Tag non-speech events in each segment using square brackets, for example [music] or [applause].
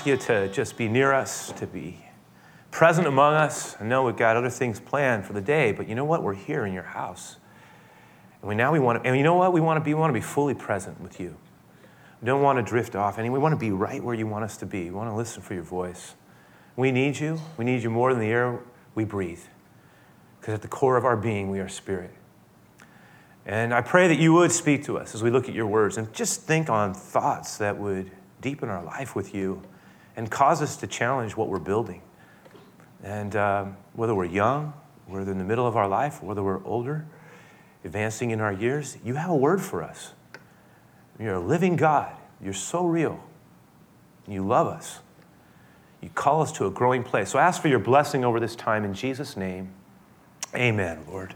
ask you to just be near us, to be present among us. I know we've got other things planned for the day, but you know what? We're here in your house. And we now we want to, and you know what? We want to be, we want to be fully present with you. We don't want to drift off any. We want to be right where you want us to be. We want to listen for your voice. We need you. We need you more than the air we breathe. Because at the core of our being, we are spirit. And I pray that you would speak to us as we look at your words and just think on thoughts that would deepen our life with you and cause us to challenge what we're building. And um, whether we're young, whether in the middle of our life, whether we're older, advancing in our years, you have a word for us. You're a living God. You're so real. You love us. You call us to a growing place. So ask for your blessing over this time in Jesus' name. Amen, Lord.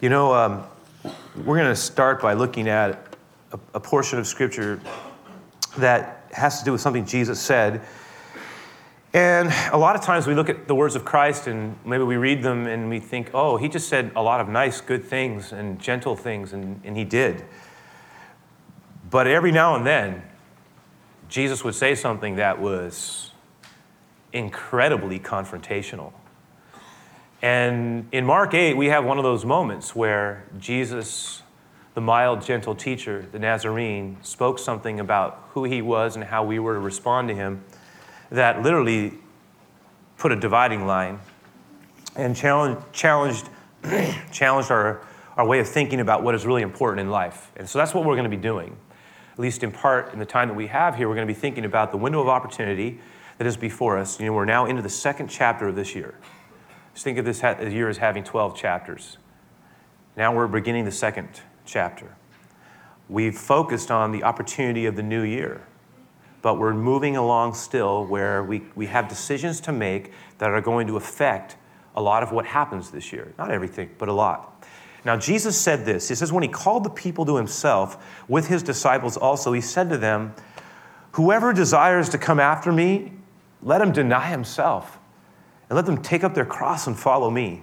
You know, um, we're going to start by looking at a, a portion of Scripture that has to do with something Jesus said. And a lot of times we look at the words of Christ and maybe we read them and we think, oh, he just said a lot of nice, good things and gentle things, and, and he did. But every now and then, Jesus would say something that was incredibly confrontational. And in Mark 8, we have one of those moments where Jesus, the mild, gentle teacher, the Nazarene, spoke something about who he was and how we were to respond to him that literally put a dividing line and challenged, challenged, [clears throat] challenged our, our way of thinking about what is really important in life. And so that's what we're going to be doing. At least in part, in the time that we have here, we're going to be thinking about the window of opportunity that is before us. You know, we're now into the second chapter of this year. Just think of this year as having 12 chapters. Now we're beginning the second chapter. We've focused on the opportunity of the new year, but we're moving along still where we, we have decisions to make that are going to affect a lot of what happens this year. Not everything, but a lot. Now, Jesus said this He says, when he called the people to himself with his disciples also, he said to them, Whoever desires to come after me, let him deny himself and let them take up their cross and follow me.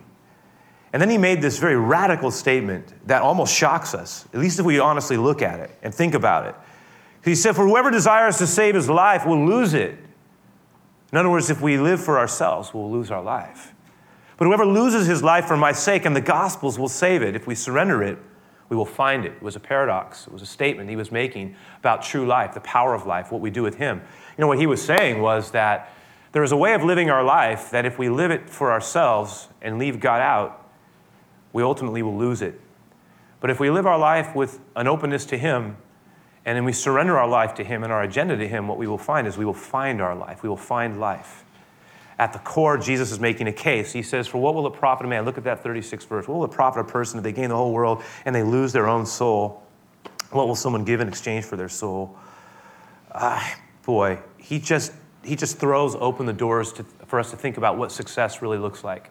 And then he made this very radical statement that almost shocks us, at least if we honestly look at it and think about it. He said, For whoever desires to save his life will lose it. In other words, if we live for ourselves, we'll lose our life. But whoever loses his life for my sake and the gospel's will save it. If we surrender it, we will find it. It was a paradox. It was a statement he was making about true life, the power of life, what we do with him. You know, what he was saying was that there is a way of living our life that if we live it for ourselves and leave God out, we ultimately will lose it. But if we live our life with an openness to Him and then we surrender our life to Him and our agenda to Him, what we will find is we will find our life. We will find life. At the core, Jesus is making a case. He says, For what will it profit a man? Look at that 36th verse. What will it profit a person if they gain the whole world and they lose their own soul? What will someone give in exchange for their soul? Ah, boy, he just he just throws open the doors to, for us to think about what success really looks like.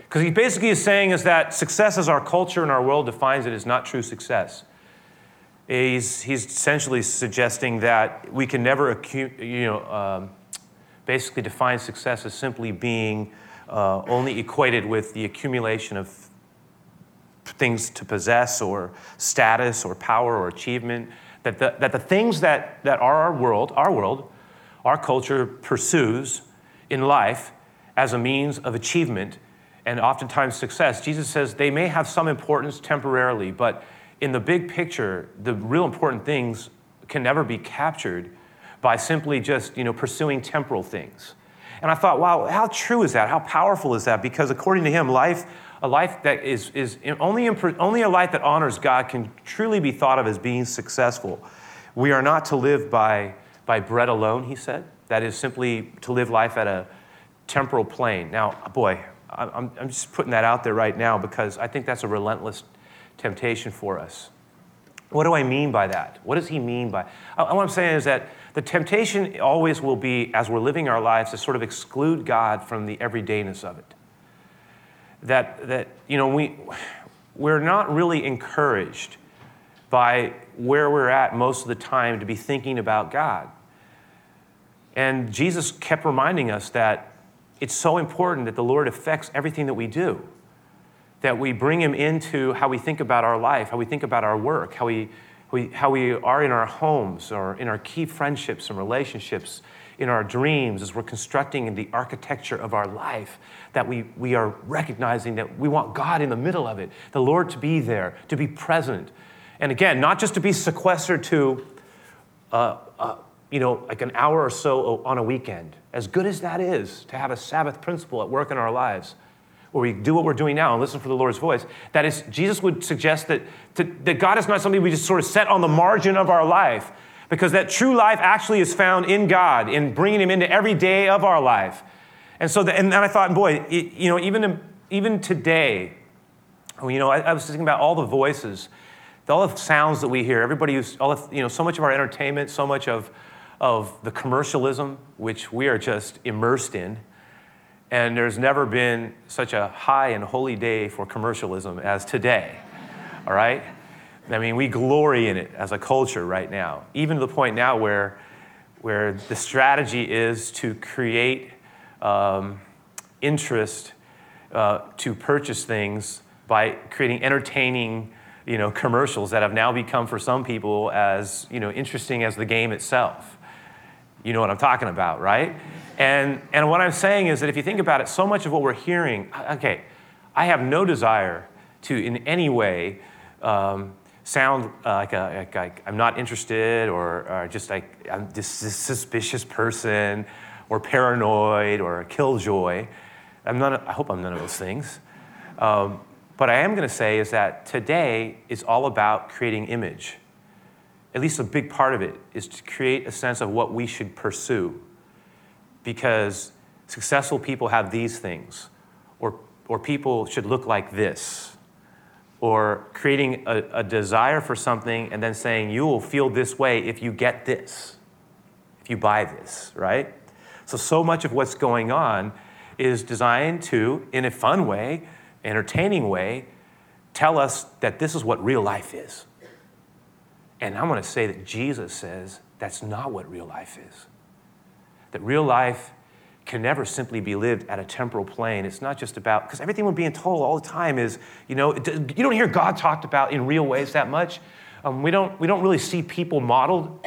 Because he basically is saying is that success as our culture and our world defines it is not true success. He's, he's essentially suggesting that we can never, you know, um, basically define success as simply being uh, only equated with the accumulation of things to possess or status or power or achievement. That the, that the things that, that are our world, our world, our culture pursues in life as a means of achievement and oftentimes success. Jesus says they may have some importance temporarily, but in the big picture, the real important things can never be captured by simply just you know, pursuing temporal things. And I thought, wow, how true is that? How powerful is that? Because according to him, life, a life that is, is only, only a life that honors God can truly be thought of as being successful. We are not to live by by bread alone, he said. That is simply to live life at a temporal plane. Now, boy, I'm, I'm just putting that out there right now because I think that's a relentless temptation for us. What do I mean by that? What does he mean by? Uh, what I'm saying is that the temptation always will be, as we're living our lives, to sort of exclude God from the everydayness of it. That that you know we we're not really encouraged by where we're at most of the time to be thinking about God. And Jesus kept reminding us that it's so important that the Lord affects everything that we do, that we bring Him into how we think about our life, how we think about our work, how we, we, how we are in our homes or in our key friendships and relationships, in our dreams as we're constructing the architecture of our life, that we, we are recognizing that we want God in the middle of it, the Lord to be there, to be present. And again, not just to be sequestered to, uh, uh, you know, like an hour or so on a weekend. As good as that is to have a Sabbath principle at work in our lives, where we do what we're doing now and listen for the Lord's voice, that is, Jesus would suggest that, to, that God is not something we just sort of set on the margin of our life, because that true life actually is found in God, in bringing Him into every day of our life. And so, the, and then I thought, boy, it, you know, even, even today, oh, you know, I, I, was thinking about all the voices, all the sounds that we hear, everybody who's, all the, you know, so much of our entertainment, so much of, of the commercialism, which we are just immersed in. And there's never been such a high and holy day for commercialism as today, all right? I mean, we glory in it as a culture right now, even to the point now where, where the strategy is to create um, interest uh, to purchase things by creating entertaining you know, commercials that have now become for some people as you know, interesting as the game itself. You know what I'm talking about, right? And, and what I'm saying is that if you think about it, so much of what we're hearing, okay, I have no desire to in any way um, sound uh, like, a, like, like, I'm not interested or, or just like I'm a suspicious person or paranoid or a killjoy. I'm I hope I'm none of those things. Um, but I am going to say is that today is all about creating image. At least a big part of it is to create a sense of what we should pursue. Because successful people have these things, or, or people should look like this or creating a, a, desire for something and then saying, you will feel this way if you get this, if you buy this, right? So, so much of what's going on is designed to, in a fun way, entertaining way, tell us that this is what real life is. And I'm going to say that Jesus says that's not what real life is. That real life can never simply be lived at a temporal plane. It's not just about, because everything we're being told all the time is, you know, you don't hear God talked about in real ways that much. Um, we, don't, we don't really see people modeled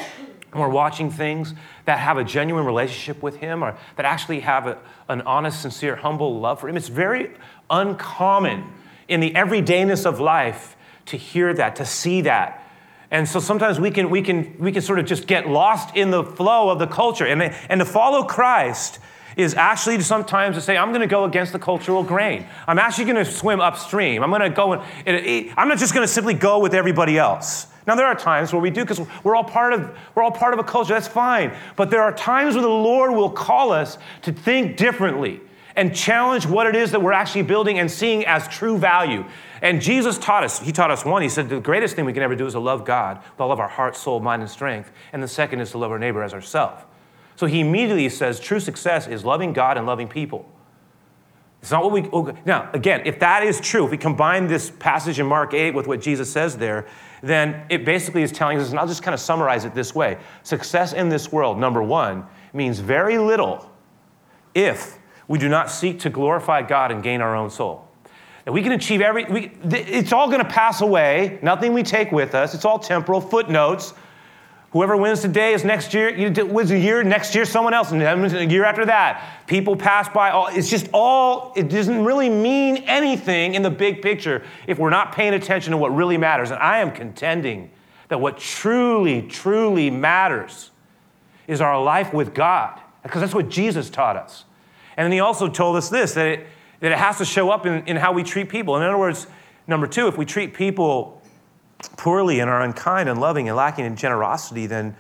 when we're watching things that have a genuine relationship with Him or that actually have a, an honest, sincere, humble love for Him. It's very uncommon in the everydayness of life to hear that, to see that. And so sometimes we can, we can, we can sort of just get lost in the flow of the culture. And, and to follow Christ is actually sometimes to say, I'm going to go against the cultural grain. I'm actually going to swim upstream. I'm going to go, and, I'm not just going to simply go with everybody else. Now there are times where we do because we're all part of we're all part of a culture. That's fine. But there are times where the Lord will call us to think differently and challenge what it is that we're actually building and seeing as true value. And Jesus taught us, He taught us one, He said, the greatest thing we can ever do is to love God with all of our heart, soul, mind, and strength. And the second is to love our neighbor as ourselves. So he immediately says true success is loving God and loving people. It's not what we, okay. now, again, if that is true, if we combine this passage in Mark 8 with what Jesus says there, then it basically is telling us, and I'll just kind of summarize it this way success in this world, number one, means very little if we do not seek to glorify God and gain our own soul. And we can achieve every, we, it's all going to pass away, nothing we take with us, it's all temporal, footnotes. Whoever wins today is next year, wins a year, next year someone else, and a year after that. People pass by. All, it's just all, it doesn't really mean anything in the big picture if we're not paying attention to what really matters. And I am contending that what truly, truly matters is our life with God, because that's what Jesus taught us. And then he also told us this that it, that it has to show up in, in how we treat people. In other words, number two, if we treat people poorly and are unkind and loving and lacking in generosity, then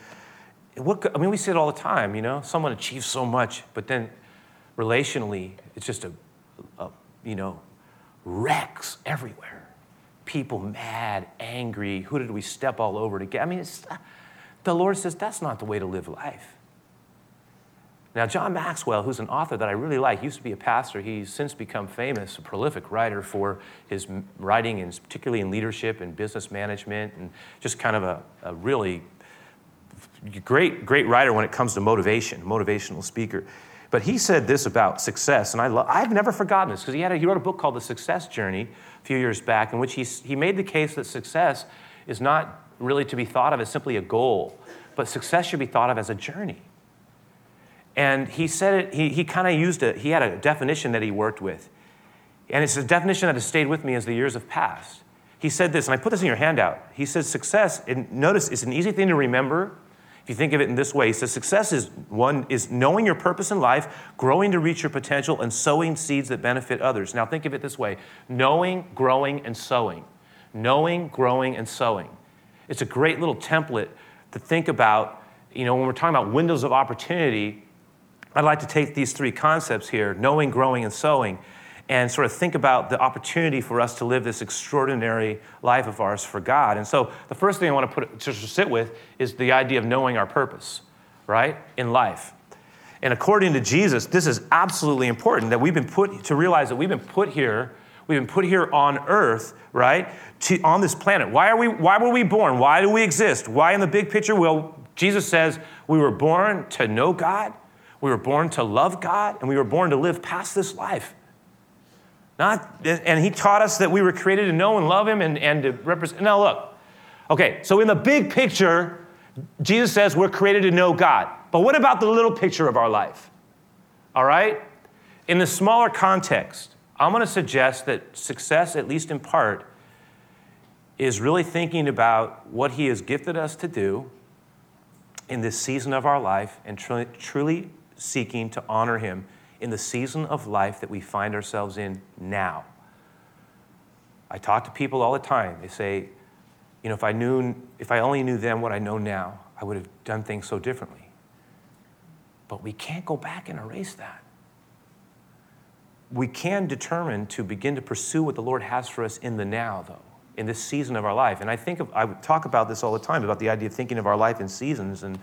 what, I mean, we see it all the time, you know? Someone achieves so much, but then relationally, it's just a, a you know, wrecks everywhere. People mad, angry. Who did we step all over to get? I mean, the Lord says that's not the way to live life. Now, John Maxwell, who's an author that I really like, used to be a pastor. He's since become famous, a prolific writer for his writing, and particularly in leadership and business management, and just kind of a, a really great, great writer when it comes to motivation, motivational speaker. But he said this about success, and I lo- I've never forgotten this because he, he wrote a book called The Success Journey a few years back, in which he, he made the case that success is not really to be thought of as simply a goal, but success should be thought of as a journey. And he said it, he, he kind of used it, he had a definition that he worked with. And it's a definition that has stayed with me as the years have passed. He said this, and I put this in your handout. He says, success, and notice it's an easy thing to remember if you think of it in this way. He says, success is one is knowing your purpose in life, growing to reach your potential, and sowing seeds that benefit others. Now think of it this way knowing, growing, and sowing. Knowing, growing, and sowing. It's a great little template to think about, you know, when we're talking about windows of opportunity, I'd like to take these three concepts here knowing, growing, and sowing and sort of think about the opportunity for us to live this extraordinary life of ours for God. And so the first thing I want to put to sit with is the idea of knowing our purpose, right? In life. And according to Jesus, this is absolutely important that we've been put to realize that we've been put here, we've been put here on earth, right? To, on this planet. Why are we why were we born? Why do we exist? Why in the big picture? Well, Jesus says we were born to know God we were born to love God, and we were born to live past this life. Not, and he taught us that we were created to know and love him and, and to represent. Now, look, okay, so in the big picture, Jesus says we're created to know God. But what about the little picture of our life? All right? In the smaller context, I'm going to suggest that success, at least in part, is really thinking about what he has gifted us to do in this season of our life and truly, truly seeking to honor Him in the season of life that we find ourselves in now. I talk to people all the time. They say, you know, if I knew, if I only knew then what I know now, I would have done things so differently. But we can't go back and erase that. We can determine to begin to pursue what the Lord has for us in the now, though, in this season of our life. And I think of, I talk about this all the time about the idea of thinking of our life in seasons. And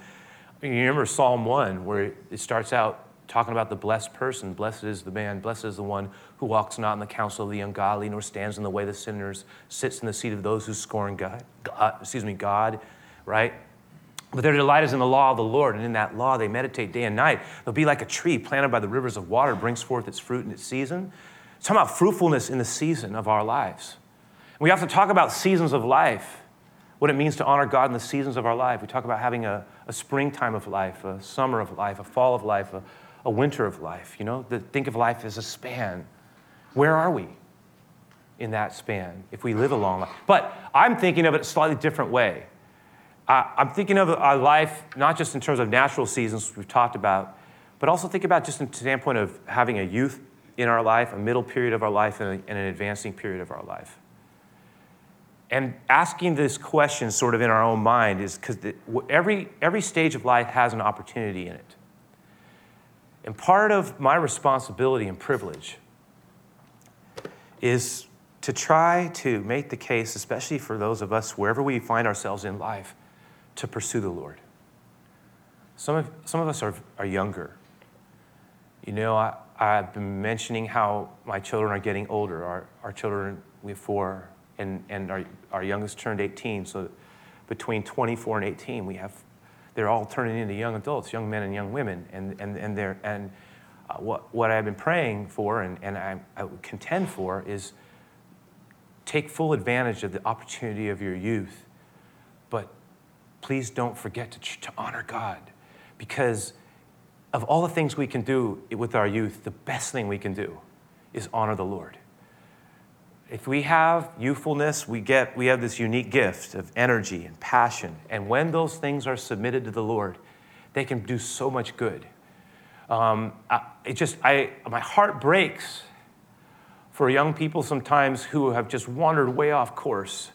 you remember Psalm 1, where it starts out talking about the blessed person. Blessed is the man, blessed is the one who walks not in the counsel of the ungodly, nor stands in the way of the sinners, sits in the seat of those who scorn God, God excuse me, God, right? But their delight is in the law of the Lord, and in that law they meditate day and night. They'll be like a tree planted by the rivers of water, brings forth its fruit in its season. It's talking about fruitfulness in the season of our lives. We have to talk about seasons of life what it means to honor God in the seasons of our life. We talk about having a, a springtime of life, a summer of life, a fall of life, a, a winter of life. You know, the, think of life as a span. Where are we in that span if we live a long life? But I'm thinking of it a slightly different way. Uh, I'm thinking of our life not just in terms of natural seasons we've talked about, but also think about just in the standpoint of having a youth in our life, a middle period of our life, and, a, and an advancing period of our life. And asking this question sort of in our own mind is because every, every stage of life has an opportunity in it. And part of my responsibility and privilege is to try to make the case, especially for those of us wherever we find ourselves in life, to pursue the Lord. Some of, some of us are, are younger. You know, I, I've been mentioning how my children are getting older. Our, our children, we have four and, and our, our youngest turned 18. So between 24 and 18, we have, they're all turning into young adults, young men and young women. And, and, and, they're, and uh, what, what I've been praying for and, and I, I contend for is take full advantage of the opportunity of your youth. But please don't forget to, to honor God because of all the things we can do with our youth, the best thing we can do is honor the Lord if we have youthfulness, we get we have this unique gift of energy and passion. And when those things are submitted to the Lord, they can do so much good. Um, I, it just I my heart breaks for young people sometimes who have just wandered way off course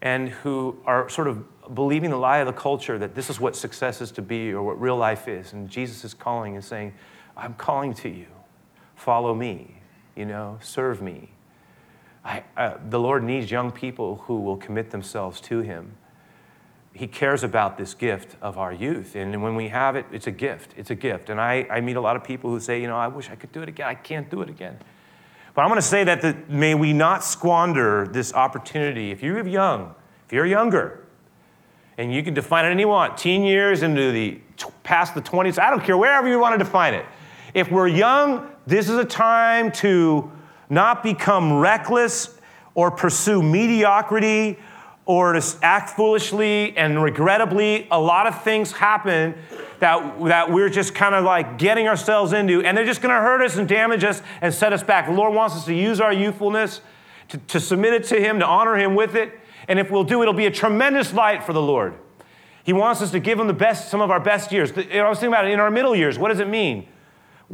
and who are sort of believing the lie of the culture that this is what success is to be or what real life is. And Jesus is calling and saying, I'm calling to you. Follow me, you know, serve me I, uh, the Lord needs young people who will commit themselves to Him. He cares about this gift of our youth. And when we have it, it's a gift. It's a gift. And I, I meet a lot of people who say, you know, I wish I could do it again. I can't do it again. But I'm going to say that the, may we not squander this opportunity. If you're young, if you're younger, and you can define it any you want, teen years into the past the 20s, I don't care, wherever you want to define it. If we're young, this is a time to not become reckless or pursue mediocrity or to act foolishly and regrettably. A lot of things happen that, that we're just kind of like getting ourselves into, and they're just going to hurt us and damage us and set us back. The Lord wants us to use our youthfulness, to, to submit it to Him, to honor Him with it. And if we'll do it, it'll be a tremendous light for the Lord. He wants us to give Him the best, some of our best years. I was thinking about it in our middle years. What does it mean?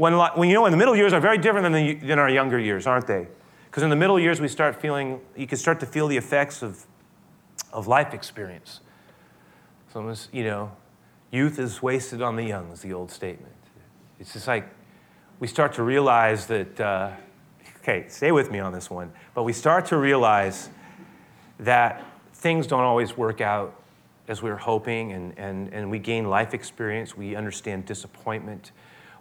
When, when you know, in the middle years are very different than, the, than our younger years, aren't they? Because in the middle years, we start feeling, you can start to feel the effects of, of life experience. So, you know, youth is wasted on the young, is the old statement. It's just like we start to realize that, uh, okay, stay with me on this one, but we start to realize that things don't always work out as we are hoping, and, and, and we gain life experience. We understand disappointment.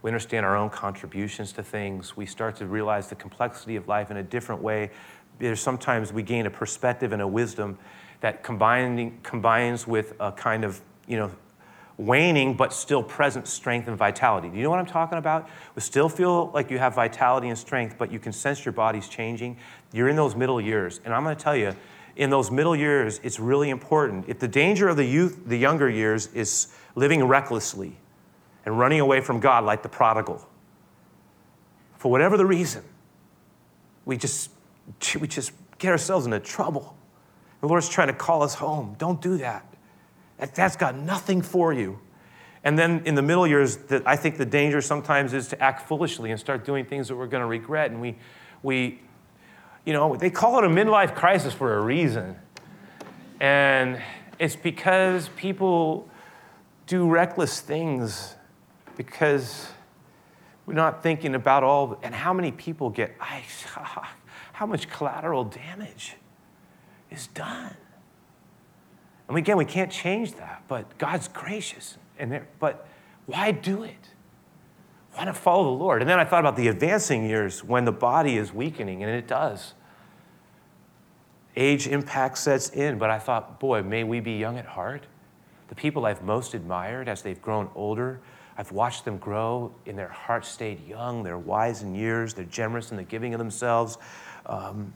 We understand our own contributions to things. We start to realize the complexity of life in a different way. There's sometimes we gain a perspective and a wisdom that combining, combines with a kind of, you know, waning but still present strength and vitality. Do you know what I'm talking about? We still feel like you have vitality and strength, but you can sense your body's changing. You're in those middle years. And I'm going to tell you, in those middle years, it's really important. If the danger of the youth, the younger years, is living recklessly, and running away from God like the prodigal. For whatever the reason, we just, we just get ourselves into trouble. The Lord's trying to call us home. Don't do that. that that's got nothing for you. And then in the middle years, the, I think the danger sometimes is to act foolishly and start doing things that we're going to regret. And we, we, you know, they call it a midlife crisis for a reason. And it's because people do reckless things because we're not thinking about all, and how many people get, [laughs] how much collateral damage is done. And again, we can't change that, but God's gracious. And there, but why do it? Why not follow the Lord? And then I thought about the advancing years when the body is weakening, and it does. Age impact sets in, but I thought, boy, may we be young at heart. The people I've most admired as they've grown older, I've watched them grow in their heart stayed young. They're wise in years. They're generous in the giving of themselves. Um,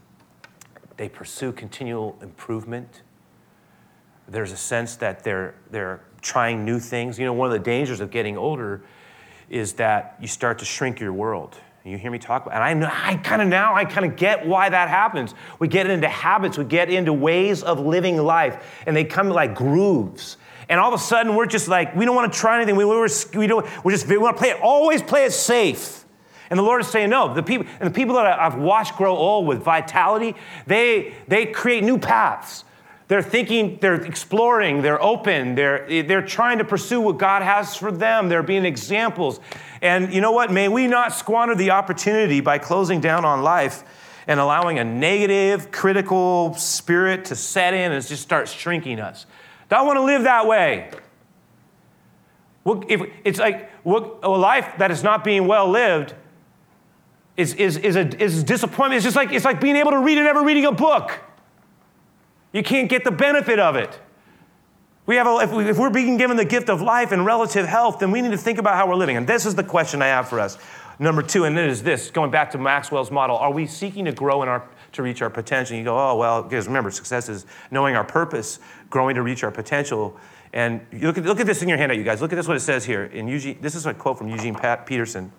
they pursue continual improvement. There's a sense that they're, they're trying new things. You know, one of the dangers of getting older is that you start to shrink your world. You hear me talk about, and I I kind of now, I kind of get why that happens. We get into habits, we get into ways of living life, and they come like grooves and all of a sudden we're just like we don't want to try anything. We, we're, we don't we're just we want to play it always play it safe. And the lord is saying no the people and the people that i've watched grow old with vitality they they create new paths. They're thinking they're exploring they're open they're they're trying to pursue what god has for them. They're being examples. And you know what? May we not squander the opportunity by closing down on life and allowing a negative critical spirit to set in and just start shrinking us don't want to live that way. If it's like a life that is not being well lived is, is, is, a, is disappointment. It's just like, it's like being able to read and never reading a book. You can't get the benefit of it. We have a, if, we, if we're being given the gift of life and relative health, then we need to think about how we're living. And this is the question I have for us. Number two, and it is this going back to Maxwell's model are we seeking to grow in our to reach our potential? You go, oh, well, because remember, success is knowing our purpose, growing to reach our potential. And look at, look at this in your handout, you guys. Look at this, what it says here. In Eugene, this is a quote from Eugene Pat Peterson.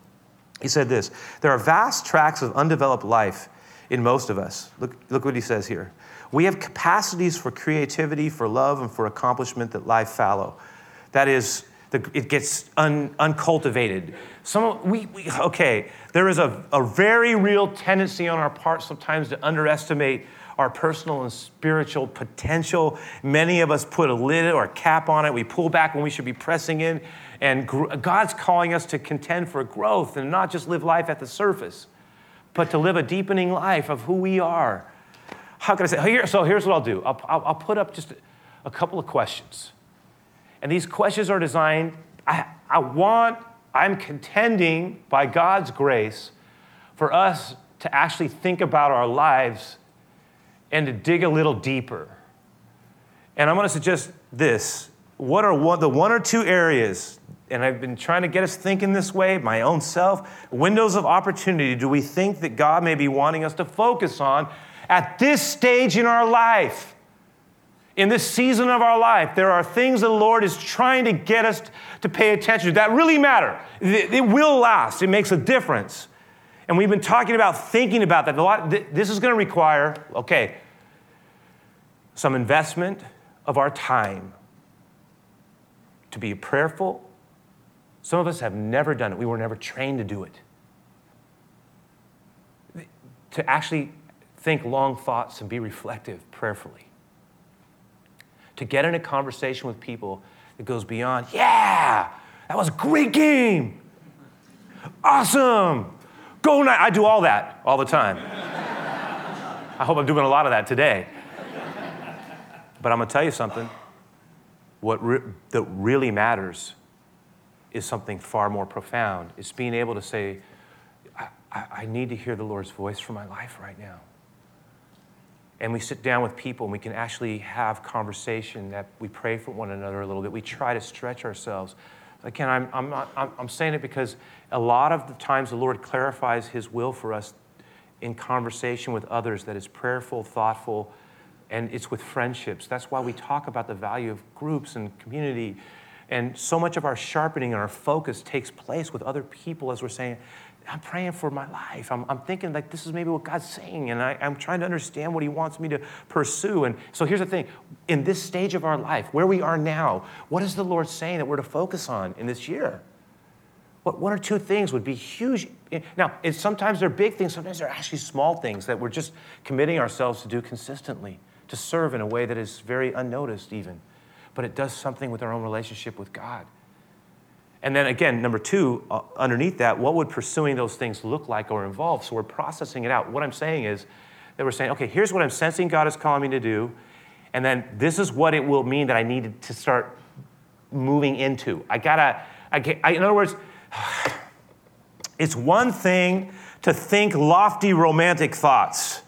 He said this There are vast tracts of undeveloped life in most of us. Look, look what he says here. We have capacities for creativity, for love, and for accomplishment that lie fallow. That is, it gets un, uncultivated. Some, we, we, okay, there is a, a very real tendency on our part sometimes to underestimate our personal and spiritual potential. Many of us put a lid or a cap on it. We pull back when we should be pressing in. And gr- God's calling us to contend for growth and not just live life at the surface, but to live a deepening life of who we are. How can I say? Here, so here's what I'll do I'll, I'll, I'll put up just a couple of questions. And these questions are designed, I, I want, I'm contending by God's grace for us to actually think about our lives and to dig a little deeper. And I'm going to suggest this. What are one, the one or two areas, and I've been trying to get us thinking this way, my own self, windows of opportunity do we think that God may be wanting us to focus on at this stage in our life? In this season of our life, there are things the Lord is trying to get us to pay attention to that really matter. It will last, it makes a difference. And we've been talking about thinking about that. A lot, this is going to require, okay, some investment of our time to be prayerful. Some of us have never done it, we were never trained to do it. To actually think long thoughts and be reflective prayerfully. To get in a conversation with people that goes beyond, yeah, that was a great game. Awesome. Go night. I do all that all the time. [laughs] I hope I'm doing a lot of that today. But I'm going to tell you something. What re- that really matters is something far more profound. It's being able to say, I, I, I need to hear the Lord's voice for my life right now. And we sit down with people and we can actually have conversation that we pray for one another a little bit. We try to stretch ourselves. Again, I'm, I'm, not, I'm, I'm saying it because a lot of the times the Lord clarifies His will for us in conversation with others that is prayerful, thoughtful, and it's with friendships. That's why we talk about the value of groups and community. And so much of our sharpening and our focus takes place with other people as we're saying, I'm praying for my life. I'm, I'm thinking like this is maybe what God's saying, and I, I'm trying to understand what He wants me to pursue. And so here's the thing in this stage of our life, where we are now, what is the Lord saying that we're to focus on in this year? What one or two things would be huge. Now, it's, sometimes they're big things, sometimes they're actually small things that we're just committing ourselves to do consistently to serve in a way that is very unnoticed, even. But it does something with our own relationship with God. And then again, number two, uh, underneath that, what would pursuing those things look like or involve? So we're processing it out. What I'm saying is that we're saying, okay, here's what I'm sensing God is calling me to do. And then this is what it will mean that I need to start moving into. I gotta, I, I, in other words, [sighs] it's one thing to think lofty romantic thoughts.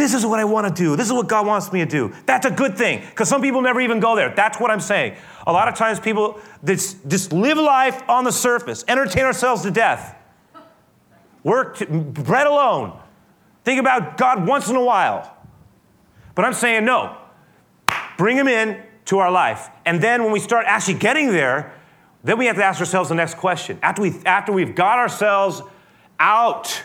This is what I want to do. This is what God wants me to do. That's a good thing because some people never even go there. That's what I'm saying. A lot of times people just, just live life on the surface, entertain ourselves to death, work, to, bread alone, think about God once in a while. But I'm saying no. Bring Him in to our life. And then when we start actually getting there, then we have to ask ourselves the next question. After, we, after we've got ourselves out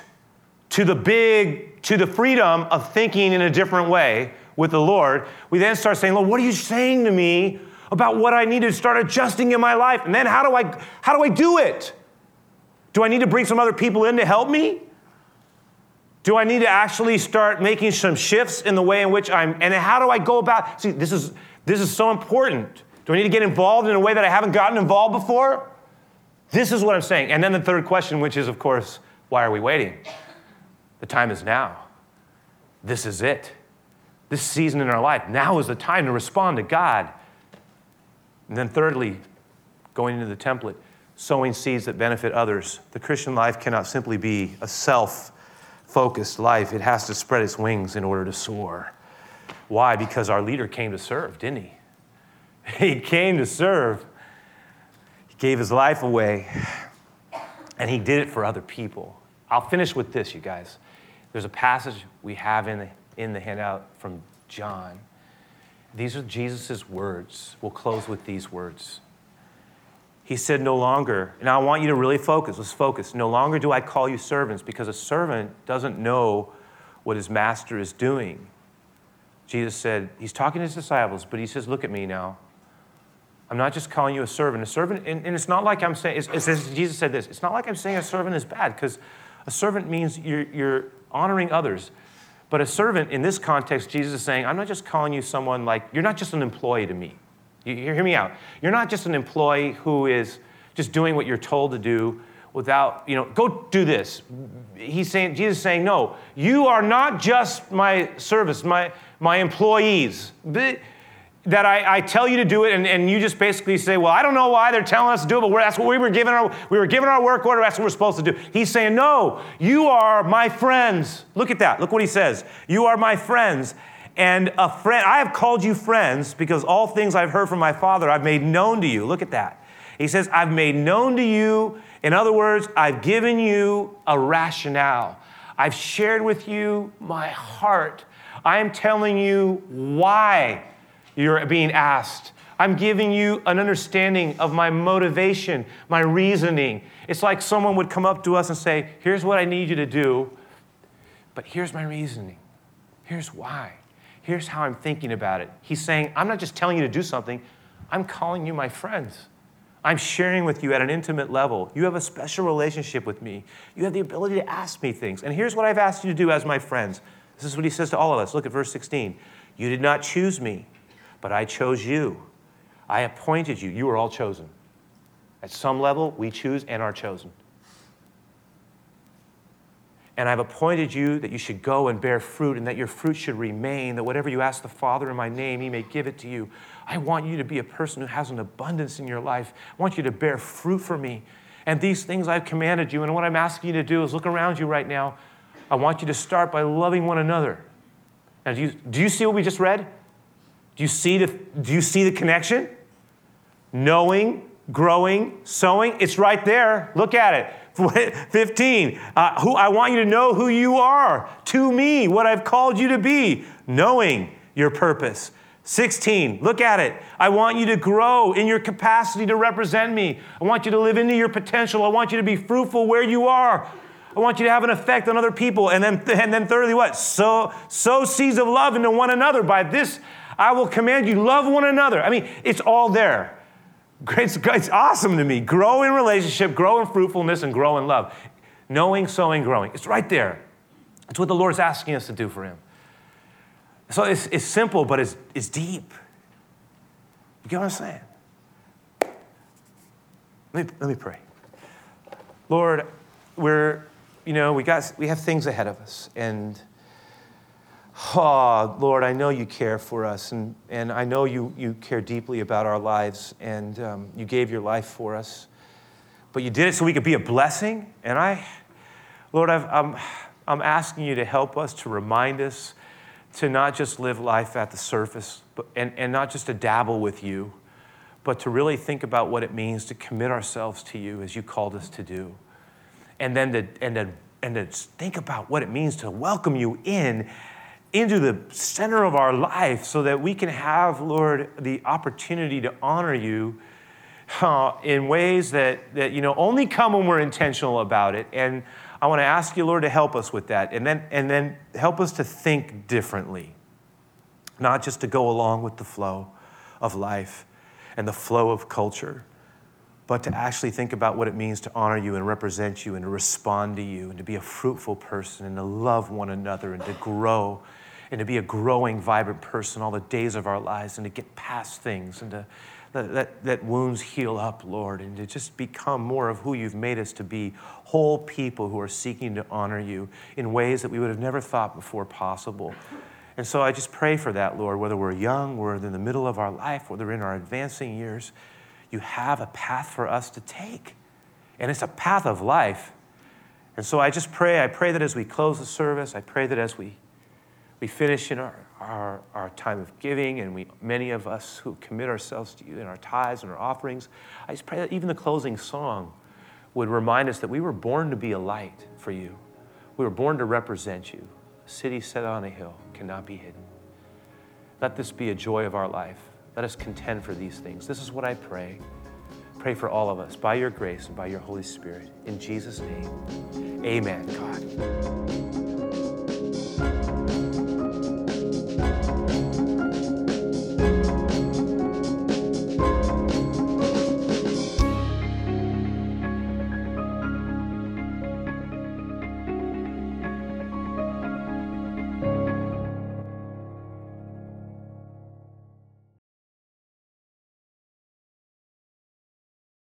to the big, to the freedom of thinking in a different way with the Lord, we then start saying, Lord, what are you saying to me about what I need to start adjusting in my life? And then how do I how do I do it? Do I need to bring some other people in to help me? Do I need to actually start making some shifts in the way in which I'm and how do I go about see this is this is so important. Do I need to get involved in a way that I haven't gotten involved before? This is what I'm saying. And then the third question, which is, of course, why are we waiting? The time is now. This is it. This season in our life, now is the time to respond to God. And then, thirdly, going into the template, sowing seeds that benefit others. The Christian life cannot simply be a self focused life, it has to spread its wings in order to soar. Why? Because our leader came to serve, didn't he? [laughs] He came to serve. He gave his life away, and he did it for other people. I'll finish with this, you guys. There's a passage we have in the, in the handout from John. These are Jesus' words. We'll close with these words. He said, No longer, and I want you to really focus. Let's focus. No longer do I call you servants because a servant doesn't know what his master is doing. Jesus said, He's talking to his disciples, but he says, Look at me now. I'm not just calling you a servant. A servant, and, and it's not like I'm saying, it's, it's, Jesus said this, it's not like I'm saying a servant is bad because a servant means you're, you're honoring others. But a servant, in this context, Jesus is saying, I'm not just calling you someone like, you're not just an employee to me. You, hear me out. You're not just an employee who is just doing what you're told to do without, you know, go do this. He's saying, Jesus is saying, no, you are not just my service, my, my employees that I, I, tell you to do it, and, and you just basically say, Well, I don't know why they're telling us to do it, but that's what we were given our we were given our work order, that's what we're supposed to do. He's saying, No, you are my friends. Look at that. Look what he says. You are my friends. And a friend, I have called you friends because all things I've heard from my father I've made known to you. Look at that. He says, I've made known to you. In other words, I've given you a rationale. I've shared with you my heart. I am telling you why You're being asked. I'm giving you an understanding of my motivation, my reasoning. It's like someone would come up to us and say, Here's what I need you to do, but here's my reasoning. Here's why. Here's how I'm thinking about it. He's saying, I'm not just telling you to do something, I'm calling you my friends. I'm sharing with you at an intimate level. You have a special relationship with me. You have the ability to ask me things. And here's what I've asked you to do as my friends. This is what he says to all of us. Look at verse 16. You did not choose me, but I chose you. I appointed you. You are all chosen. At some level, we choose and are chosen. And I've appointed you that you should go and bear fruit and that your fruit should remain, that whatever you ask the Father in my name, he may give it to you. I want you to be a person who has an abundance in your life. I want you to bear fruit for me. And these things I've commanded you. And what I'm asking you to do is look around you right now. I want you to start by loving one another. Now, do you, do you see what we just read? Do you see the, do you see the connection? Knowing, growing, sowing, it's right there. Look at it. [laughs] 15, uh, who, I want you to know who you are to me, what I've called you to be, knowing your purpose. 16, look at it. I want you to grow in your capacity to represent me. I want you to live into your potential. I want you to be fruitful where you are. I want you to have an effect on other people. And then, [laughs] and then thirdly, what? Sow, sow seeds of love into one another. By this, I will command you, love one another. I mean, it's all there. It's, it's awesome to me. Grow in relationship, grow in fruitfulness, and grow in love. Knowing, sowing, growing. It's right there. It's what the Lord's asking us to do for Him. So it's, it's simple, but it's, it's deep. You get what I'm saying? Let me, let me pray. Lord, we're, you know, we, got, we have things ahead of us. And, oh, Lord, I know you care for us. And, and I know you, you care deeply about our lives. And um, you gave your life for us. But you did it so we could be a blessing. And I, Lord, I've, I'm, I'm asking you to help us, to remind us to not just live life at the surface but, and, and not just to dabble with you, but to really think about what it means to commit ourselves to you as you called us to do. And then to, and to, and to think about what it means to welcome you in into the center of our life so that we can have, Lord, the opportunity to honor you uh, in ways that, that you know, only come when we're intentional about it. And I want to ask you, Lord, to help us with that. And then, and then help us to think differently, not just to go along with the flow of life and the flow of culture, but to actually think about what it means to honor you and represent you and to respond to you and to be a fruitful person and to love one another and to grow and to be a growing, vibrant person all the days of our lives and to get past things and to that, that, wounds heal up, Lord, and to just become more of who you've made us to be whole people who are seeking to honor you in ways that we would have never thought before possible. And so I just pray for that, Lord, whether we're young, we're in the middle of our life, whether in our advancing years, you have a path for us to take. And it's a path of life. And so I just pray, I pray that as we close the service, I pray that as we, we finish in our our, our time of giving, and we, many of us who commit ourselves to you in our tithes and our offerings. I just pray that even the closing song would remind us that we were born to be a light for you. We were born to represent you. A city set on a hill cannot be hidden. Let this be a joy of our life. Let us contend for these things. This is what I pray. Pray for all of us by your grace and by your Holy Spirit. In Jesus' name, amen, God.